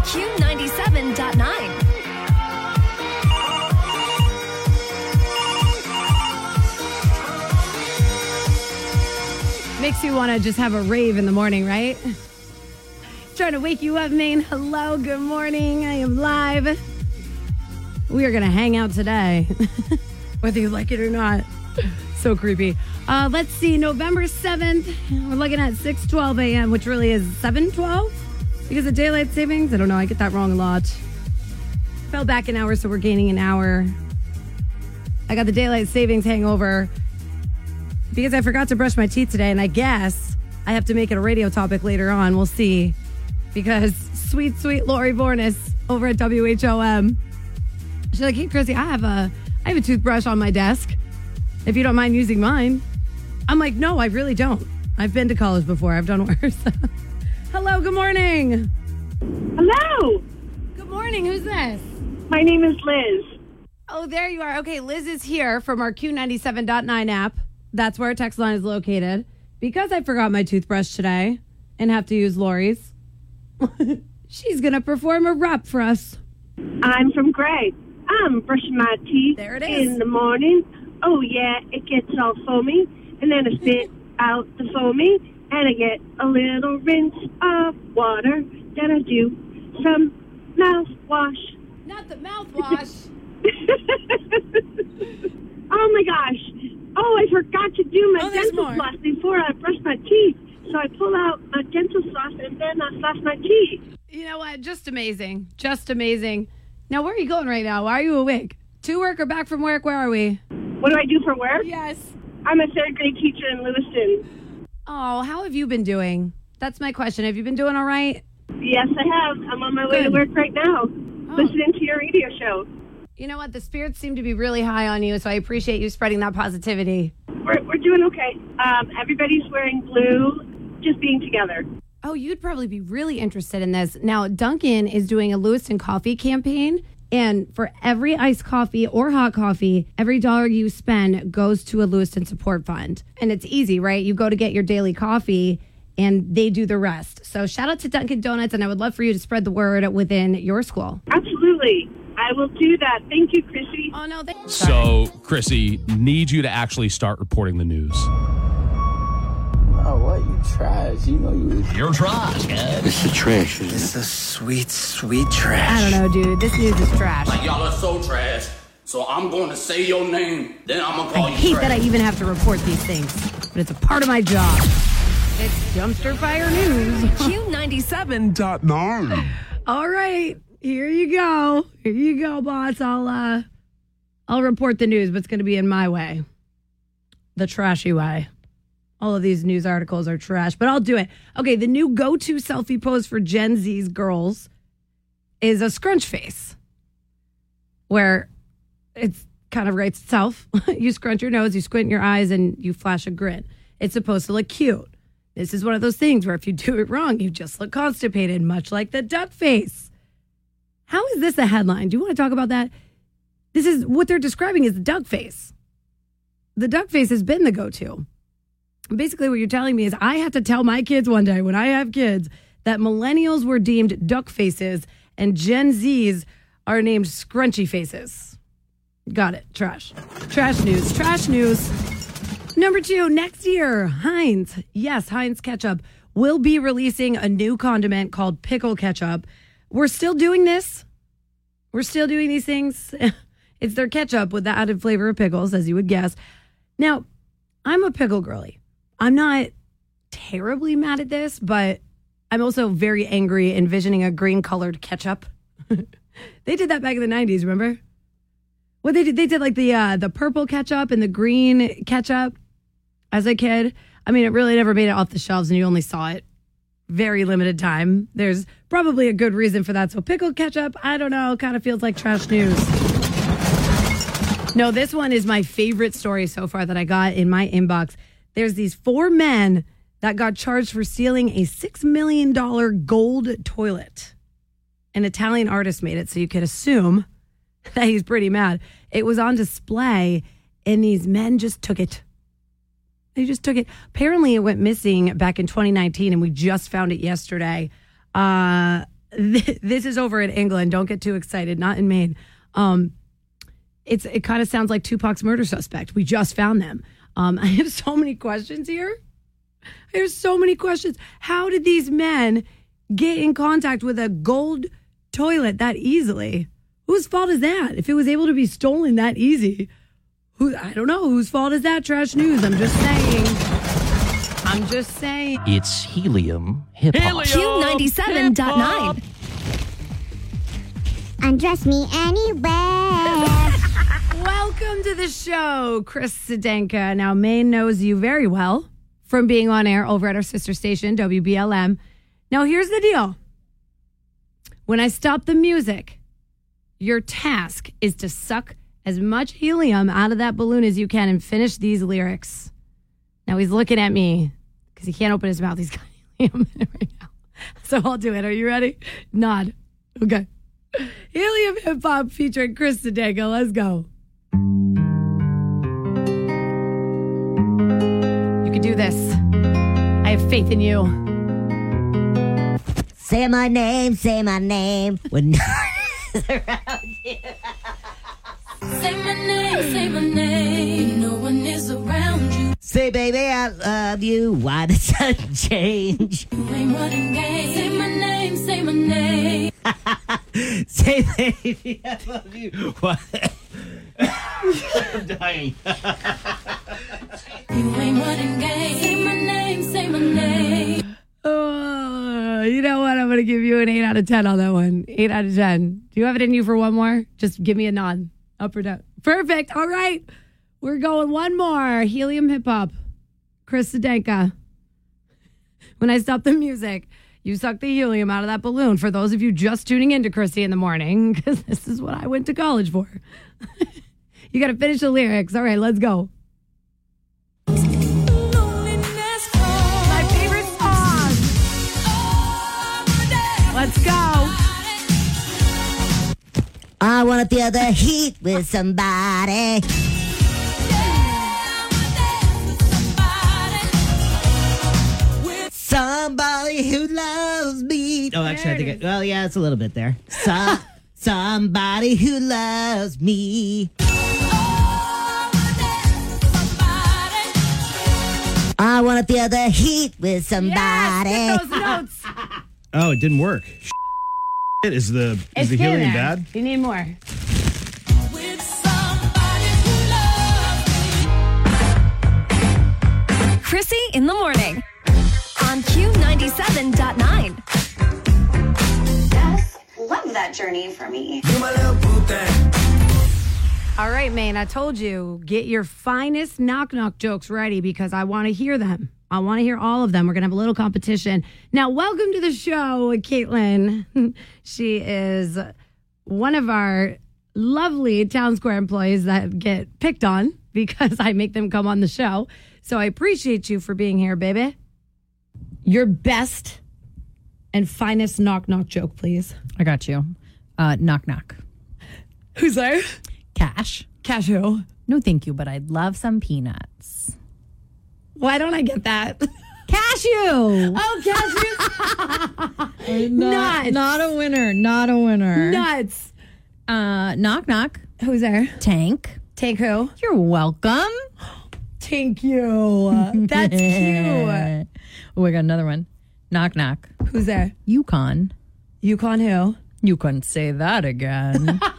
on Q97.9. Makes you want to just have a rave in the morning, right? Trying to wake you up, Maine. Hello, good morning. I am live. We are going to hang out today, whether you like it or not. So creepy. Uh, let's see, November 7th, we're looking at 6:12 a.m., which really is 7:12 because of daylight savings. I don't know, I get that wrong a lot. Fell back an hour, so we're gaining an hour. I got the daylight savings hangover because I forgot to brush my teeth today, and I guess I have to make it a radio topic later on. We'll see. Because sweet, sweet Lori Vornis over at WHOM, she's like, "Hey, Krissy, I have a, I have a toothbrush on my desk. If you don't mind using mine." I'm like, "No, I really don't. I've been to college before. I've done worse." Hello, good morning. Hello, Good morning. Who's this? my name is Liz. Oh, there you are. Okay, Liz is here from our Q97.9 app. That's where our text line is located. Because I forgot my toothbrush today and have to use Lori's, she's going to perform a rap for us. I'm from Gray. I'm brushing my teeth There it is. in the morning. Oh yeah, it gets all foamy, and then I spit out the foamy, and I get a little rinse of water. Then I do some mouthwash. Not the mouthwash. oh my gosh! Oh, I forgot to do my Oh, dental more. floss before I brush my teeth. So I pull out my dental floss and then I floss my teeth. you know what? Just amazing. Just amazing. Now, where are you going right now? Why are you awake? To work or back from work? Where are we? What do I do for work? Yes. I'm a third grade teacher in Lewiston. Oh, how have you been doing? That's my question. Have you been doing all right? Yes, I have. I'm on my way to work right now, Oh. listening to your radio show. You know what? The spirits seem to be really high on you, so I appreciate you spreading that positivity. We're, we're doing okay. Um, everybody's wearing blue, just being together. Oh, you'd probably be really interested in this. Now, Dunkin' is doing a Lewiston coffee campaign. And for every iced coffee or hot coffee, every dollar you spend goes to a Lewiston support fund. And it's easy, right? You go to get your daily coffee and they do the rest. So shout out to Dunkin' Donuts. And I would love for you to spread the word within your school. Absolutely. I will do that. Thank you, Krissy. Oh, no. They- So, Krissy, need you to actually start reporting the news. What? You trash. You know you. You're trash, man. It's the trash. It's a sweet, sweet trash. I don't know, dude. This news is trash. Like Y'all are so trash. So I'm going to say your name, then I'm gonna I call you hate trash. that I even have to report these things, but it's a part of my job. It's dumpster fire news. Q97. All right, here you go. Here you go, boss. I'll uh, I'll report the news, but it's going to be in my way, the trashy way. All of these news articles are trash, but I'll do it. Okay, the new go-to selfie pose for Gen Z's girls is a scrunch face, where it's kind of writes itself. you scrunch your nose, you squint your eyes, and you flash a grin. It's supposed to look cute. This is one of those things where if you do it wrong, you just look constipated, much like the duck face. How is this a headline? Do you want to talk about that? This is what they're describing as the duck face. The duck face has been the go to. Basically, what you're telling me is I have to tell my kids one day when I have kids that millennials were deemed duck faces and Gen Zs are named scrunchy faces. Got it. Trash. Trash news. Trash news. Number two, next year, Heinz, yes, Heinz ketchup will be releasing a new condiment called pickle ketchup. We're still doing this. We're still doing these things. it's their ketchup with the added flavor of pickles, as you would guess. Now, I'm a pickle girly. I'm not terribly mad at this, but I'm also very angry envisioning a green colored ketchup. they did that back in the 90s, remember? What they did, they did like the uh, the purple ketchup and the green ketchup as a kid. I mean, it really never made it off the shelves, and you only saw it very limited time. There's probably a good reason for that. So pickle ketchup, I don't know, kind of feels like trash news. No, this one is my favorite story so far that I got in my inbox. There's these four men that got charged for stealing a $6 million gold toilet. An Italian artist made it, so you could assume that he's pretty mad. It was on display, and these men just took it. They just took it. Apparently, it went missing back in 2019, and we just found it yesterday. Uh, th- this is over in England. Don't get too excited. Not in Maine. Um, it's it kind of sounds like Tupac's murder suspect. We just found them. Um, I have so many questions here. I have so many questions. How did these men get in contact with a gold toilet that easily? Whose fault is that? If it was able to be stolen that easy, who I don't know whose fault is that? Trash news. I'm just saying. I'm just saying. It's helium hip hop. Q97.9. Undress me anywhere. Welcome to the show, Chris Sedenka. Now, Maine knows you very well from being on air over at our sister station, WBLM. Now, here's the deal when I stop the music, your task is to suck as much helium out of that balloon as you can and finish these lyrics. Now, he's looking at me because he can't open his mouth. He's got helium in it right now. So I'll do it. Are you ready? Nod. Okay. Helium Hip Hop featuring Chris Sedenka. Let's go. You can do this. I have faith in you. Say my name, say my name. When Say my name, say my name. No one is around you. say, baby, I love you. Why the sun change? You ain't running game. Say my name, say my name. say, baby, I love you. Why? I'm dying. You ain't running game. Say my name, say my name. Oh, you know what? I'm going to give you an 8 out of 10 on that one. 8 out of 10. Do you have it in you for one more? Just give me a nod. Up or down. Perfect. All right. We're going one more. Helium hip hop. Chris Sedenka. When I stop the music, you suck the helium out of that balloon. For those of you just tuning into Krissy in the morning, because this is what I went to college for. you got to finish the lyrics. All right, let's go. My favorite song. Let's go. I want to feel the heat with somebody. Somebody who loves me. Oh, actually, I think. It, well, yeah, it's a little bit there. So, somebody who loves me. I want to feel the heat with somebody. Yes, get those notes. Oh, it didn't work. Shit, Is the is It's the getting helium there. bad? You need more. Krissy in the morning on Q97.9. Yes, love that journey for me. All right, Maine, I told you, get your finest knock knock jokes ready because I want to hear them. I want to hear all of them. We're going to have a little competition. Now, welcome to the show, Caitlin. she is one of our lovely Town Square employees that get picked on because I make them come on the show. So I appreciate you for being here, baby. Your best and finest knock knock joke, please. I got you. Uh, knock knock. Who's there? Cash. Cash who? No, thank you, but I'd love some peanuts. Why don't I get that? Cashew. Oh, cashew. Not, Nuts. not a winner. Not a winner. Nuts. Uh, knock knock. Who's there? Tank. Tank who? You're welcome. Thank you. That's cute. Oh, I got another one. Knock knock. Who's there? Yukon. Yukon who? You couldn't say that again.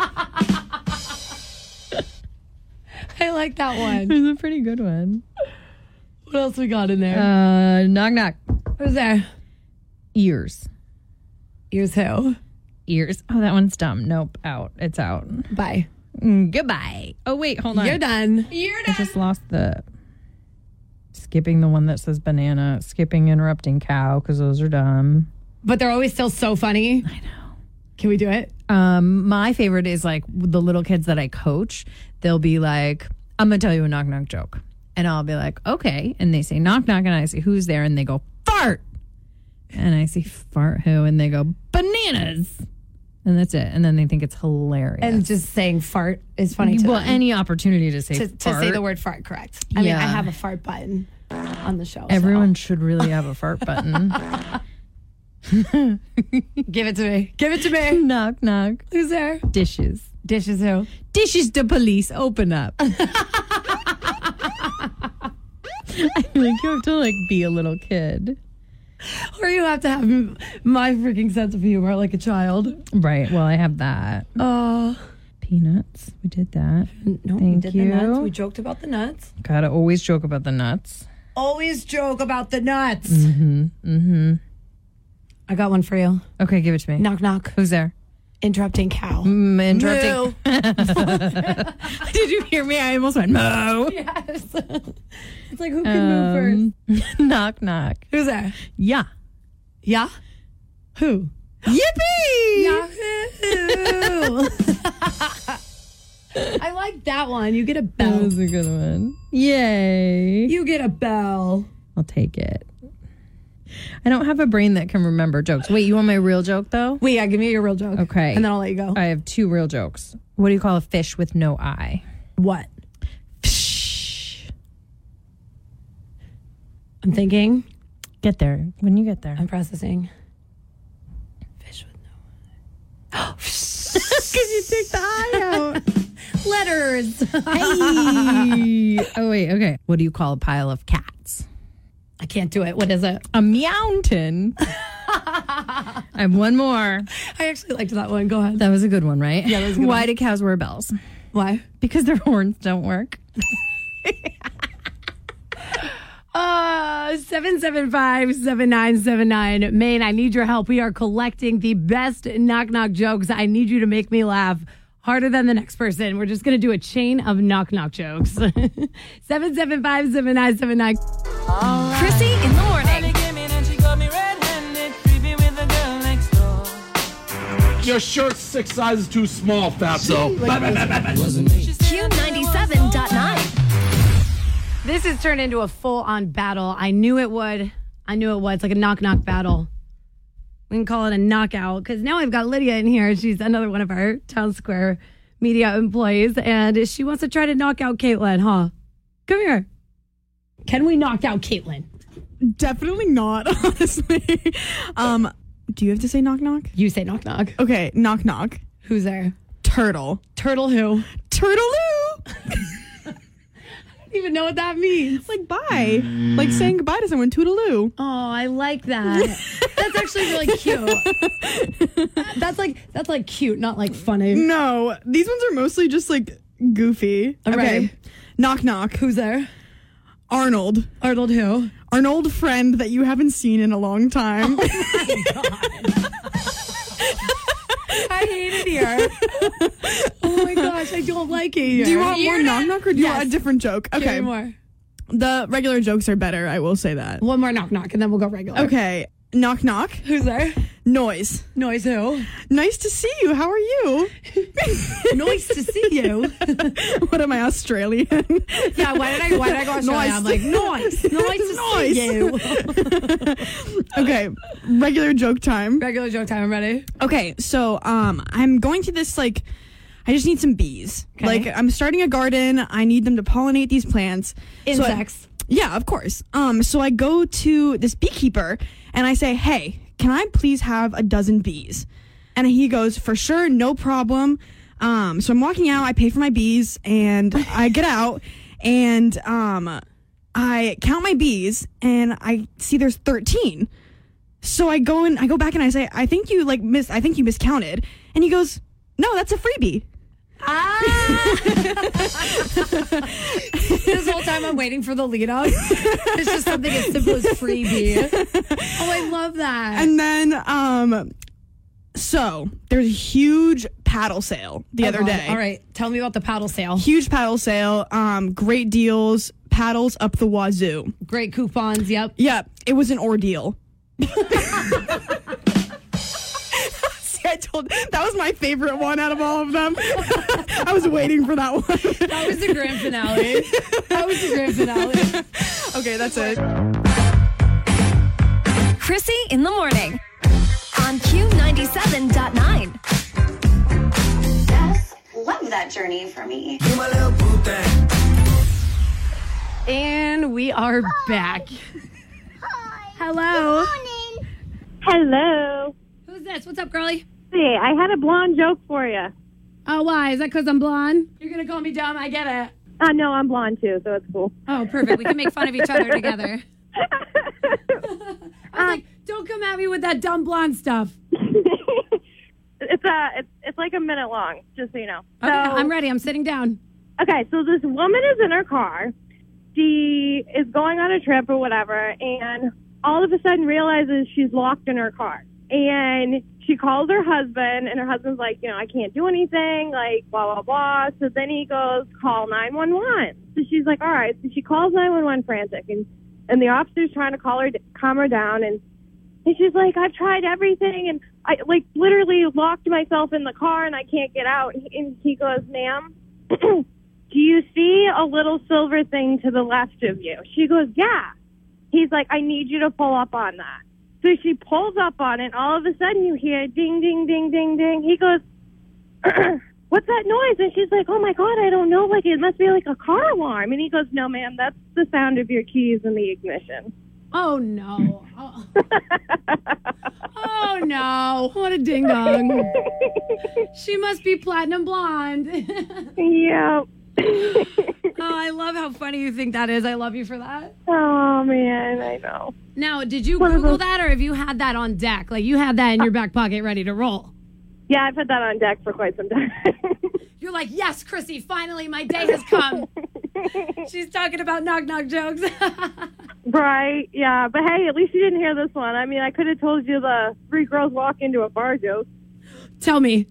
I like that one. It's a pretty good one. What else we got in there? Uh, knock knock. Who's there? Ears. Ears who? Ears. Oh, that one's dumb. Nope. Out. It's out. Bye. Mm, goodbye. Oh wait, hold on. You're done. You're done. I just lost the. Skipping the one that says banana, skipping interrupting cow because those are dumb. But they're always still so funny. I know. Can we do it? Um, my favorite is like the little kids that I coach. They'll be like, "I'm gonna tell you a knock knock joke," and I'll be like, "Okay," and they say knock knock, and I say, "Who's there?" and they go fart, and I say fart who, and they go bananas, and that's it. And then they think it's hilarious. And just saying fart is funny to well, them. any opportunity to say to, to say the word fart correct. I mean, I have a fart button on the show. so- Everyone should really have a fart button. Give it to me. Give it to me. knock knock. Who's there? Dishes. Dishes who? Dishes the police. Open up. I think you have to like be a little kid. Or you have to have m- my freaking sense of humor like a child. Right. Well, I have that. Oh. Peanuts. We did that. No, we Thank did you. the nuts. We joked about the nuts. Gotta always joke about the nuts. Always joke about the nuts. Mm-hmm. Mm-hmm. I got one for you. Okay, give it to me. Knock knock. Who's there? Interrupting cow. Mm, interrupting. Moo. Did you hear me? I almost went moo. yes. it's like who can move first? knock knock. Who's there? Yeah. Yeah. Who? Yippee! Yahoo! I like that one. You get a bell. That was a good one. Yay. You get a bell. I'll take it. I don't have a brain that can remember jokes. Wait, you want my real joke though? Wait, yeah, give me your real joke. Okay. And then I'll let you go. I have two real jokes. What do you call a fish with no eye? What? I'm thinking. Get there when you get there. I'm processing. Fish with no eye. Because you take the eye out. letters. hey. Oh wait. Okay. What do you call a pile of cats? I can't do it. What is it? A mountain. I have one more. I actually liked that one. Go ahead. That was a good one, right? Yeah, that was a good Why one. do cows wear bells? Why? Because their horns don't work. Uh, 775-7979. Maine, I need your help. We are collecting the best knock-knock jokes. I need you to make me laugh harder than the next person. We're just going to do a chain of knock-knock jokes. 775-7979. Krissy in the morning. Your shirt's six sizes too small, fatso. Q97.9. This has turned into a full-on battle. I knew it would. I knew it would. It's like a knock-knock battle. We can call it a knockout because now I've got Lydia in here. She's another one of our Town Square media employees, and she wants to try to knock out Caitlin, huh? Come here. Can we knock out Caitlin? Definitely not, honestly. um, do you have to say knock knock? You say knock knock. Okay, knock knock. Who's there? Turtle. Turtle who? Turtleloo. I don't even know what that means. Like bye. Like saying goodbye to someone. Toodaloo. Oh, I like that. that's actually really cute. that's like that's like cute, not like funny. No, these ones are mostly just like goofy. Okay. Knock knock. Who's there? Arnold. Arnold who? Arnold friend that you haven't seen in a long time. Oh I hate it here. oh my gosh, I don't like it here. do you want more You're knock knock or do you want a different joke? Give Okay. me more. The regular jokes are better, I will say that. One more knock knock, and then we'll go regular. Okay. Knock knock. Who's there? Noise. Noise who? Nice to see you. How are you? nice to see you. what am I Australian? Yeah, why did I why did I go Australia? I'm like noise, noise to Noise. see you. okay, regular joke time. Regular joke time. I'm ready. Okay, so um, I'm going to this like, I just need some bees. Okay. Like I'm starting a garden. I need them to pollinate these plants. So I- yeah, of course. Um, so I go to this beekeeper and I say, "Hey, can I please have a dozen bees?" And he goes, "For sure, no problem." Um, so I'm walking out. I pay for my bees, and I get out, and um, I count my bees, and I see there's 13. So I go and I go back and I say, "I think you like miss. I think you miscounted." And he goes, "No, that's a freebie." Ah! this whole time I'm waiting for the lead up. It's just something as simple as freebie. Oh, I love that. And then, um, so there's a huge paddle sale the Oh, other day. All right, tell me about the paddle sale. Huge paddle sale. Um, great deals. Paddles up the wazoo. Great coupons. Yep. Yep, it was an ordeal. See, I told that was my favorite one out of all of them. I was waiting for that one. That was the grand finale. That was the grand finale. Okay, that's it. Krissy in the morning on Q97.9. Love that journey for me. And we are back. Hello. Hello. Who's this? What's up, girlie? Hey, I had a blonde joke for you. Oh, why? Is that because I'm blonde? You're going to call me dumb? I get it. Uh, no, I'm blonde too, so it's cool. Oh, perfect. We can make fun of each other together. I was like, don't come at me with that dumb blonde stuff. It's uh, it's it's like a minute long, just so you know. Okay, I'm ready. I'm sitting down. Okay, so this woman is in her car. She is going on a trip or whatever, and all of a sudden realizes she's locked in her car. And she calls her husband, and her husband's like, you know, I can't do anything, like, blah, blah, blah. So then he goes, call 911. So she's like, all right. So she calls 911 frantic, and, and the officer's trying to call her, calm her down. And, and she's like, I've tried everything, and I, like, literally locked myself in the car, and I can't get out. And he, and he goes, ma'am, do you see a little silver thing to the left of you? She goes, yeah. He's like, I need you to pull up on that. So she pulls up on it. And all of a sudden, you hear ding, ding, ding, ding, ding. He goes, "What's that noise?" And she's like, "Oh my god, I don't know. Like it must be like a car alarm." And he goes, "No, ma'am, that's the sound of your keys in the ignition." Oh, no. Oh, oh no. What a ding dong. she must be platinum blonde. yeah. oh, I love how funny you think that is. I love you for that. Oh man, I know. Now, did you One Google that or have you had that on deck? Like you had that in your uh, back pocket ready to roll? Yeah, I put that on deck for quite some time. You're like, yes, Krissy, finally my day has come. She's talking about knock knock jokes. right? Yeah, but hey, at least you didn't hear this one. I mean, I could have told you the three girls walk into a bar joke. Tell me.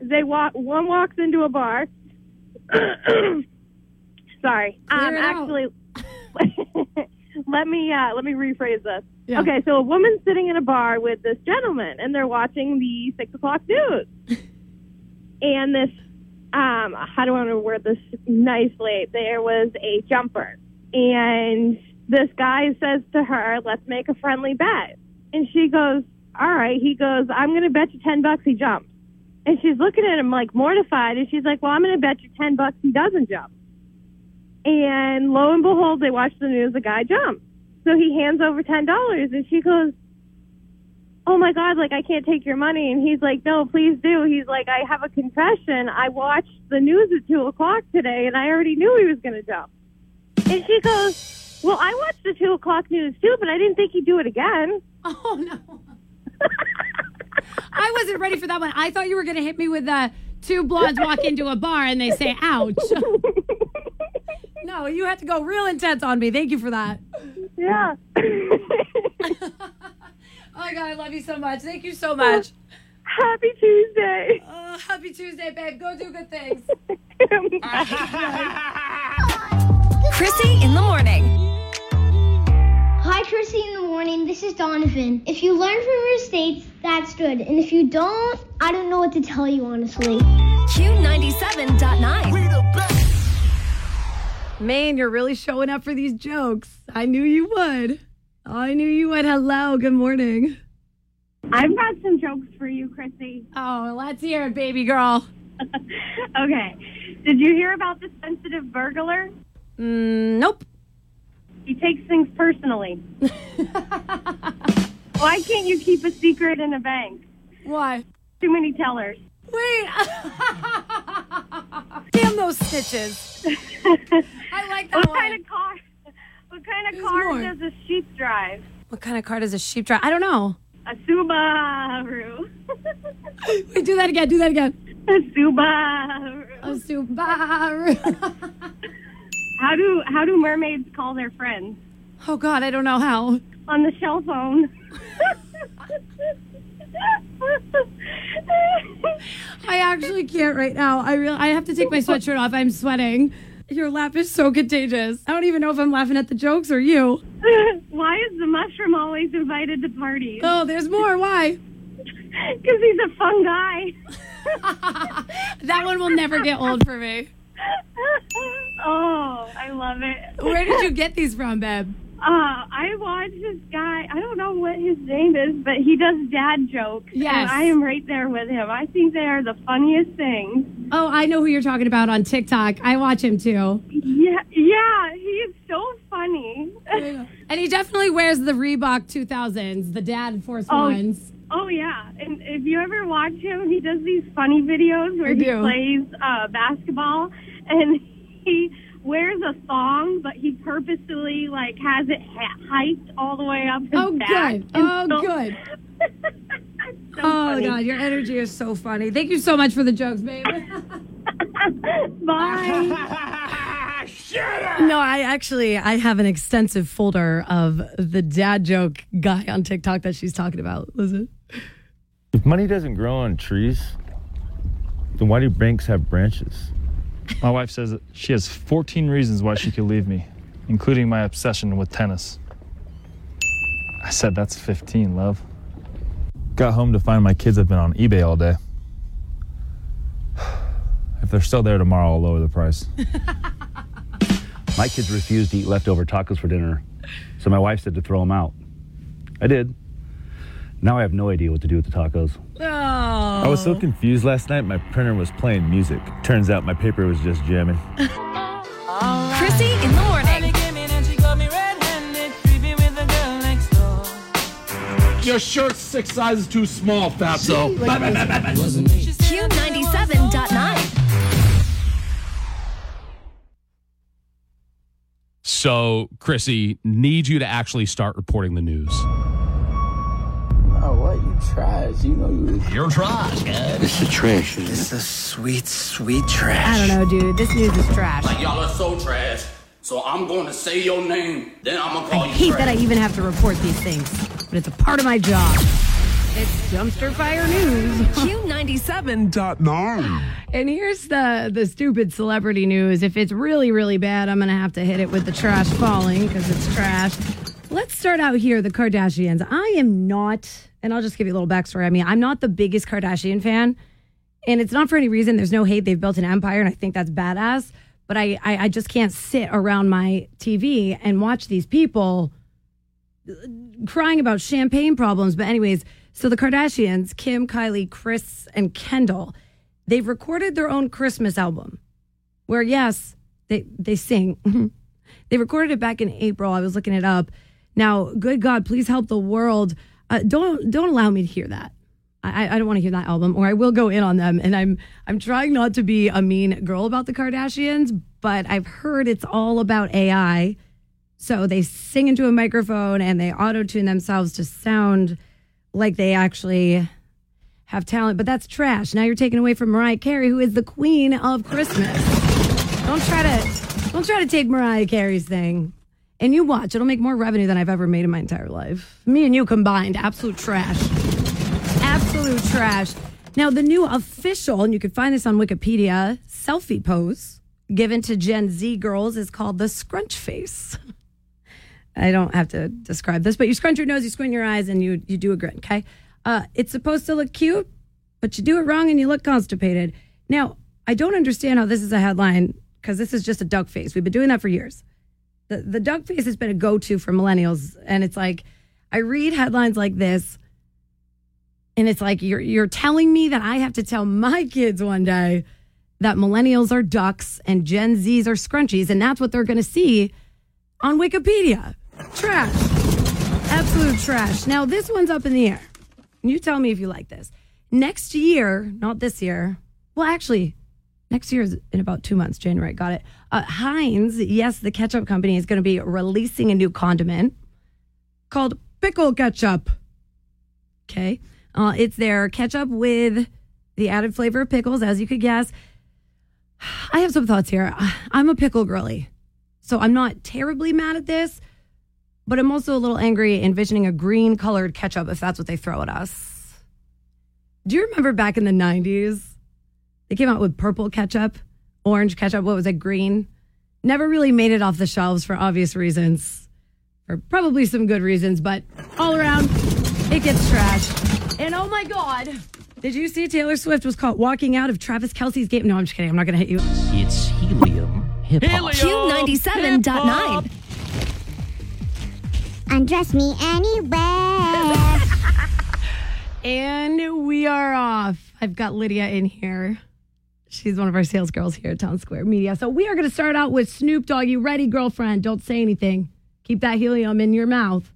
they walk. One walks into a bar. Sorry. Um, actually, let me uh, let me rephrase this. Yeah. Okay, so a woman's sitting in a bar with this gentleman, and they're watching the six o'clock news. and this, um, how do I want to word this nicely? There was a jumper, and this guy says to her, "Let's make a friendly bet." And she goes, "All right." He goes, "I'm going to bet you ten bucks he jumps." And she's looking at him like mortified, and she's like, "Well, I'm going to bet you ten bucks he doesn't jump." And lo and behold, they watch the news. The guy jumps. So he hands over ten dollars, and she goes, "Oh my God! Like I can't take your money." And he's like, "No, please do." He's like, "I have a confession. I watched the news at two o'clock today, and I already knew he was going to jump." And she goes, "Well, I watched the two o'clock news too, but I didn't think he'd do it again." Oh no. I wasn't ready for that one. I thought you were going to hit me with uh, two blondes walk into a bar and they say, ouch. no, you had to go real intense on me. Thank you for that. Yeah. Oh my God, I love you so much. Thank you so much. Happy Tuesday. Oh, happy Tuesday, babe. Go do good things. Krissy in the morning. Hi, Krissy in the morning. This is Donovan. If you learn from your mistakes, that's good. And if you don't, I don't know what to tell you, honestly. Q97.9. Man, you're really showing up for these jokes. I knew you would. I knew you would. Hello. Good morning. I've got some jokes for you, Krissy. Oh, let's hear it, baby girl. okay. Did you hear about the sensitive burglar? Mm, nope. He takes things personally. Why can't you keep a secret in a bank? Why? Too many tellers. Wait. Damn those stitches. I like that what one. kind of car? What kind of There's car more. does a sheep drive? What kind of car does a sheep drive? I don't know. A Subaru. Wait, do that again. Do that again. a Subaru. A Subaru. How do how do mermaids call their friends? oh God, I don't know how. On the shell phone. I actually can't right now. I really, I have to take my sweatshirt off. I'm sweating. Your laugh is so contagious. I don't even know if I'm laughing at the jokes or you. Why is the mushroom always invited to parties? Oh, there's more. Why? Because he's a fun guy. that one will never get old for me. oh, I love it. Where did you get these from, babe? Uh, I watch this guy. I don't know what his name is, but he does dad jokes. Yes. And I am right there with him. I think they are the funniest things. Oh, I know who you're talking about on TikTok. I watch him too. Yeah, yeah, he is so funny. and he definitely wears the Reebok 2000s, the dad Force Oh, Ones. Oh yeah, and if you ever watch him, he does these funny videos where I he do. plays uh, basketball, and he wears a thong, but he purposely like has it ha- hiked all the way up his Oh, back. good. And Oh, so- good. So oh, funny. God, your energy is so funny. Thank you so much for the jokes, babe. Bye. No, I actually I have an extensive folder of the dad joke guy on TikTok that she's talking about. Listen. If money doesn't grow on trees, then why do banks have branches? My wife says she has 14 reasons why she could leave me, including my obsession with tennis. I said, That's 15, love. Got home to find my kids have been on eBay all day. If they're still there tomorrow, I'll lower the price. My kids refused to eat leftover tacos for dinner, so my wife said to throw them out. I did. Now I have no idea what to do with the tacos. Oh. I was so confused last night, my printer was playing music. Turns out my paper was just jamming. Krissy in the morning. Your shirt's six sizes too small, Fatso. Q97.9. So, Krissy, need you to actually start reporting the news. You trash. You know you. You're trash, man. This is trash. This is sweet, sweet trash. I don't know, dude. This news is trash. Like y'all are so trash. So I'm going to say your name, then I'm gonna call I you hate trash. that I even have to report these things, but it's a part of my job. It's dumpster fire news. Q97 dot com. And here's the the stupid celebrity news. If it's really really bad, I'm gonna have to hit it with the trash falling because it's trash. Let's start out here. The Kardashians. I am not, and I'll just give you a little backstory. I mean, I'm not the biggest Kardashian fan, and it's not for any reason. There's no hate. They've built an empire, and I think that's badass. But I I, I just can't sit around my TV and watch these people uh, crying about champagne problems. But, anyways, so the Kardashians, Kim, Kylie, Kris, and Kendall, they've recorded their own Christmas album where, yes, they, they sing. they recorded it back in April. I was looking it up. Now, good God, please help the world. Uh, don't don't allow me to hear that. I, I don't want to hear that album, or I will go in on them. And I'm I'm trying not to be a mean girl about the Kardashians, but I've heard it's all about AI. So they sing into a microphone and they auto tune themselves to sound like they actually have talent. But that's trash. Now you're taking away from Mariah Carey, who is the queen of Christmas. Don't try to don't try to take Mariah Carey's thing. And you watch, it'll make more revenue than I've ever made in my entire life. Me and you combined, absolute trash. Absolute trash. Now, the new official, and you can find this on Wikipedia, selfie pose given to Gen Z girls is called the scrunch face. I don't have to describe this, but you scrunch your nose, you squint your eyes, and you you do a grin. Okay, uh, it's supposed to look cute, but you do it wrong and you look constipated. Now, I don't understand how this is a headline because this is just a duck face. We've been doing that for years. The the duck face has been a go to for millennials, and it's like I read headlines like this, and it's like you're you're telling me that I have to tell my kids one day that millennials are ducks and Gen Zs are scrunchies, and that's what they're going to see on Wikipedia. Trash. Absolute trash. Now, this one's up in the air. You tell me if you like this. Next year, not this year, well, actually, next year is in about two months, January. Got it. Uh, Heinz, yes, the ketchup company is going to be releasing a new condiment called pickle ketchup. Okay. Uh, it's their ketchup with the added flavor of pickles, as you could guess. I have some thoughts here. I'm a pickle girly, so I'm not terribly mad at this, but I'm also a little angry envisioning a green colored ketchup if that's what they throw at us. Do you remember back in the 90s? They came out with purple ketchup, orange ketchup. What was it? Green. Never really made it off the shelves for obvious reasons, or probably some good reasons, but all around, it gets trashed. And oh my God, did you see Taylor Swift was caught walking out of Travis Kelce's game? No, I'm just kidding. I'm not going to hit you. It's helium hip hop. Q97.9. Undress me anywhere. And we are off. I've got Lydia in here. She's one of our sales girls here at Town Square Media. So we are going to start out with Snoop Dogg. You ready, girlfriend? Don't say anything. Keep that helium in your mouth.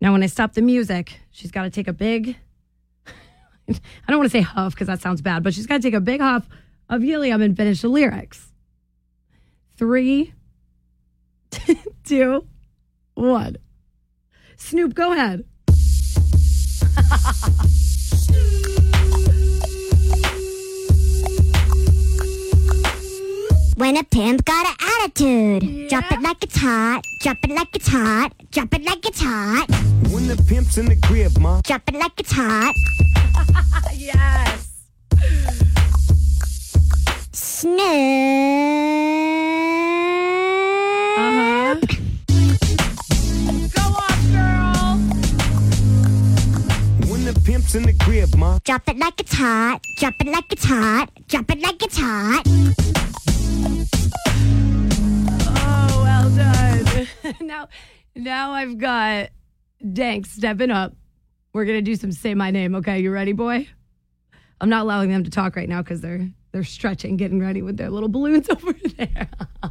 Now, when I stop the music, she's got to take a big, I don't want to say huff because that sounds bad, but she's got to take a big huff of helium and finish the lyrics. Three, two, one. Snoop, go ahead. When a pimp got an attitude, drop it like it's hot, drop it like it's hot, drop it like it's hot, When the pimp's in the crib, ma. drop it like it's hot. yes. Snoop. Uh-huh. Go off, girl. When the pimp's in the crib, ma. Drop it like it's hot, drop it like it's hot, drop it like it's hot. Oh, well done. now, now I've got Dank stepping up. We're gonna do some say my name. Okay, you ready, boy? I'm not allowing them to talk right now because they're they're stretching, getting ready with their little balloons over there.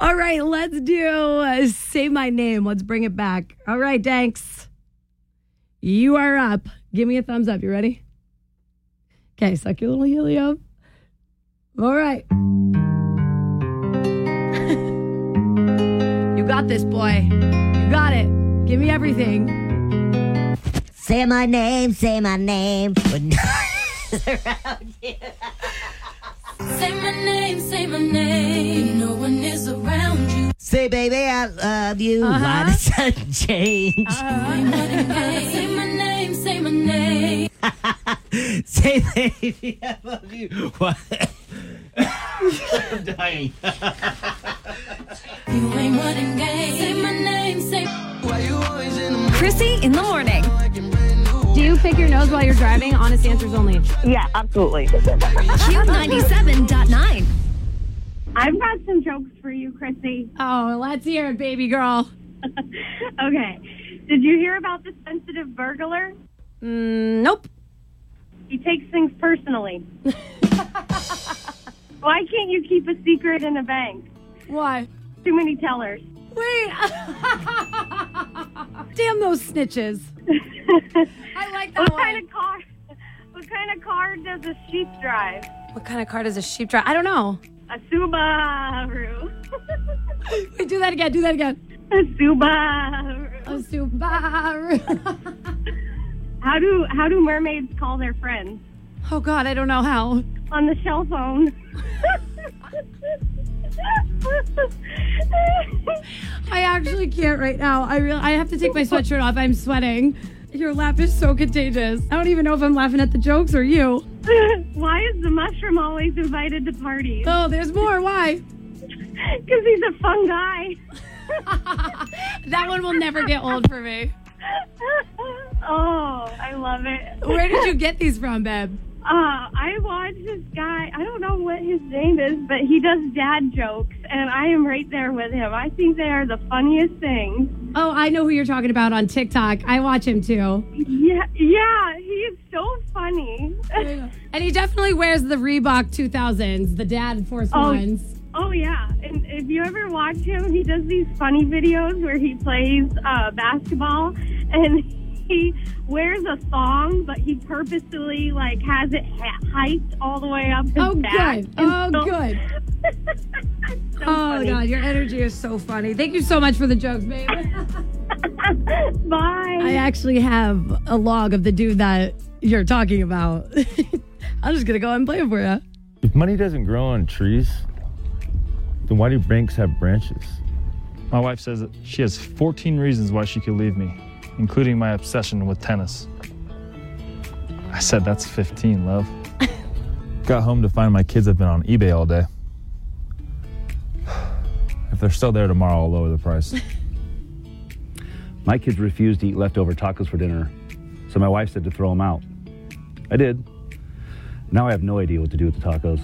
All right, let's do uh, say my name. Let's bring it back. All right, Danks, you are up. Give me a thumbs up. You ready? Okay, suck your little helium. All right. You got this, boy. You got it. Give me everything. Say my name, say my name. When no one is around you. Say my name, say my name. No one is around you. say, baby, I love you. Uh-huh. Why the sun change? Say my name, say my name. say, baby, I love you. Why? I'm dying. You ain't running game. Say my name, say. Krissy in the morning. Do you pick your nose while you're driving? Honest answers only. Yeah, absolutely. Q97.9. I've got some jokes for you, Krissy. Oh, let's hear it, baby girl. Okay. Did you hear about the sensitive burglar? Mm, nope. He takes things personally. Why can't you keep a secret in a bank? Why? Too many tellers. Wait. Damn those snitches. I like that What one. kind of car? What kind of car does a sheep drive? What kind of car does a sheep drive? I don't know. A Subaru. Wait, do that again. Do that again. a Subaru. A Subaru. How do how do mermaids call their friends? oh God, I don't know how. On the shell phone. I actually can't right now. I really, I have to take my sweatshirt off. I'm sweating. Your laugh is so contagious. I don't even know if I'm laughing at the jokes or you. Why is the mushroom always invited to parties? Oh, there's more. Why? Because he's a fun guy. That one will never get old for me. oh, I love it. Where did you get these from, babe? Uh, I watched this guy. I don't know what his name is, but he does dad jokes, and I am right there with him. I think they are the funniest things. Oh, I know who you're talking about on TikTok. I watch him too. Yeah, yeah, he is so funny. And he definitely wears the Reebok 2000s, the dad Force Oh, Ones. Oh yeah, and if you ever watch him, he does these funny videos where he plays uh, basketball, and he wears a thong, but he purposely like has it ha- hiked all the way up his Oh, back. good. Oh, so- good. So oh, funny. God, your energy is so funny. Thank you so much for the jokes, babe. Bye. I actually have a log of the dude that you're talking about. I'm just going to go and play it for you. If money doesn't grow on trees, then why do banks have branches? My wife says that she has 14 reasons why she could leave me, including my obsession with tennis. I said, that's 15, love. Got home to find my kids have been on eBay all day. If they're still there tomorrow, I'll lower the price. My kids refused to eat leftover tacos for dinner, so my wife said to throw them out. I did. Now I have no idea what to do with the tacos.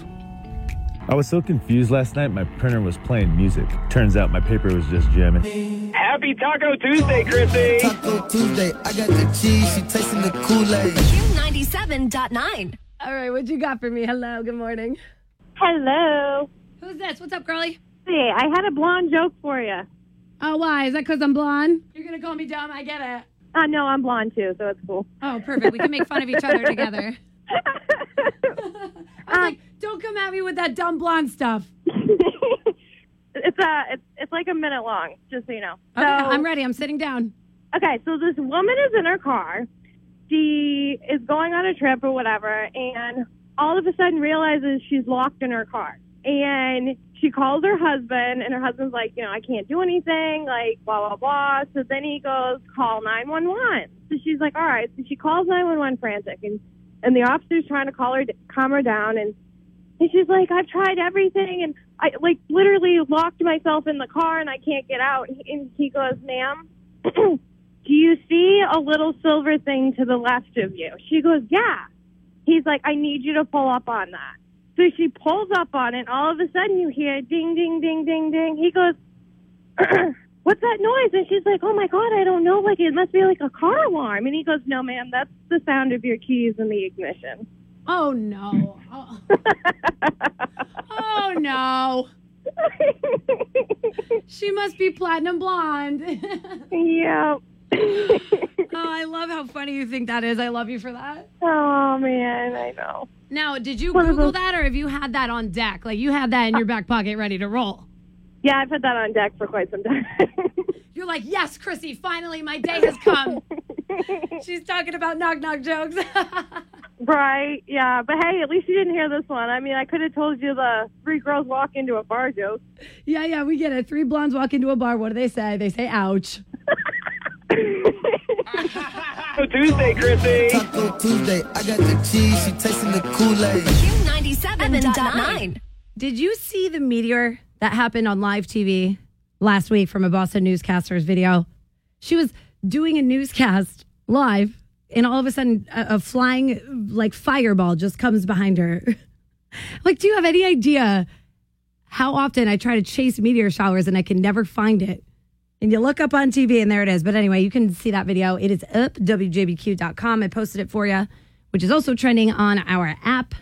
I was so confused last night, my printer was playing music. Turns out my paper was just jamming. Happy Taco Tuesday, Krissy. Taco Tuesday, I got the cheese, she tasting the Kool-Aid. Q97.9. All right, what you got for me? Hello, good morning. Hello. Who's this? What's up, girlie? Hey, I had a blonde joke for you. Oh, why? Is that because I'm blonde? You're going to call me dumb. I get it. Uh, no, I'm blonde too, so it's cool. Oh, perfect. We can make fun of each other together. I was like, don't come at me with that dumb blonde stuff. It's uh, it's it's like a minute long, just so you know. Okay, I'm ready. I'm sitting down. Okay, so this woman is in her car. She is going on a trip or whatever, and all of a sudden realizes she's locked in her car. And she calls her husband, and her husband's like, you know, I can't do anything, like, blah, blah, blah. So then he goes, call 911. So she's like, all right. So she calls 911 frantic, and, and the officer's trying to call her, calm her down. And, and she's like, I've tried everything, and I, like, literally locked myself in the car, and I can't get out. And he, goes, ma'am, do you see a little silver thing to the left of you? She goes, yeah. He's like, I need you to pull up on that. So she pulls up on it, and all of a sudden you hear ding, ding, ding, ding, ding. He goes, What's that noise? And she's like, Oh my God, I don't know. Like, it must be like a car alarm. And he goes, No, ma'am, that's the sound of your keys in the ignition. Oh, no. Oh, oh no. she must be platinum blonde. yeah. oh, I love how funny you think that is. I love you for that. Oh, man, I know. Now, did you of Google that or have you had that on deck? Like you had that in your back pocket ready to roll? Yeah, I've had that on deck for quite some time. You're like, yes, Krissy, finally my day has come. She's talking about knock knock jokes. right, yeah. But hey, at least you didn't hear this one. I mean, I could have told you the three girls walk into a bar joke. yeah, yeah, we get it. Three blondes walk into a bar. What do they say? They say, ouch. Taco Tuesday, Krissy. Taco Tuesday, I got the cheese, she tasting the Kool-Aid. Q97.9. Did you see the meteor that happened on live TV last week from a Boston newscaster's video? She was doing a newscast live, and all of a sudden, a, a flying like fireball just comes behind her. like, do you have any idea how often I try to chase meteor showers and I can never find it? And you look up on TV and there it is. But anyway, you can see that video. It is up, WJBQ.com. I posted it for you, which is also trending on our app,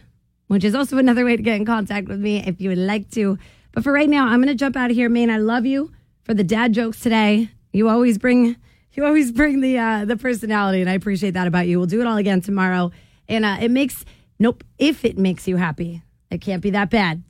which is also another way to get in contact with me if you would like to. But for right now, I'm going to jump out of here. Maine, I love you for the dad jokes today. You always bring. You always bring the uh, the personality, and I appreciate that about you. We'll do it all again tomorrow, and uh, it makes nope. If it makes you happy, it can't be that bad.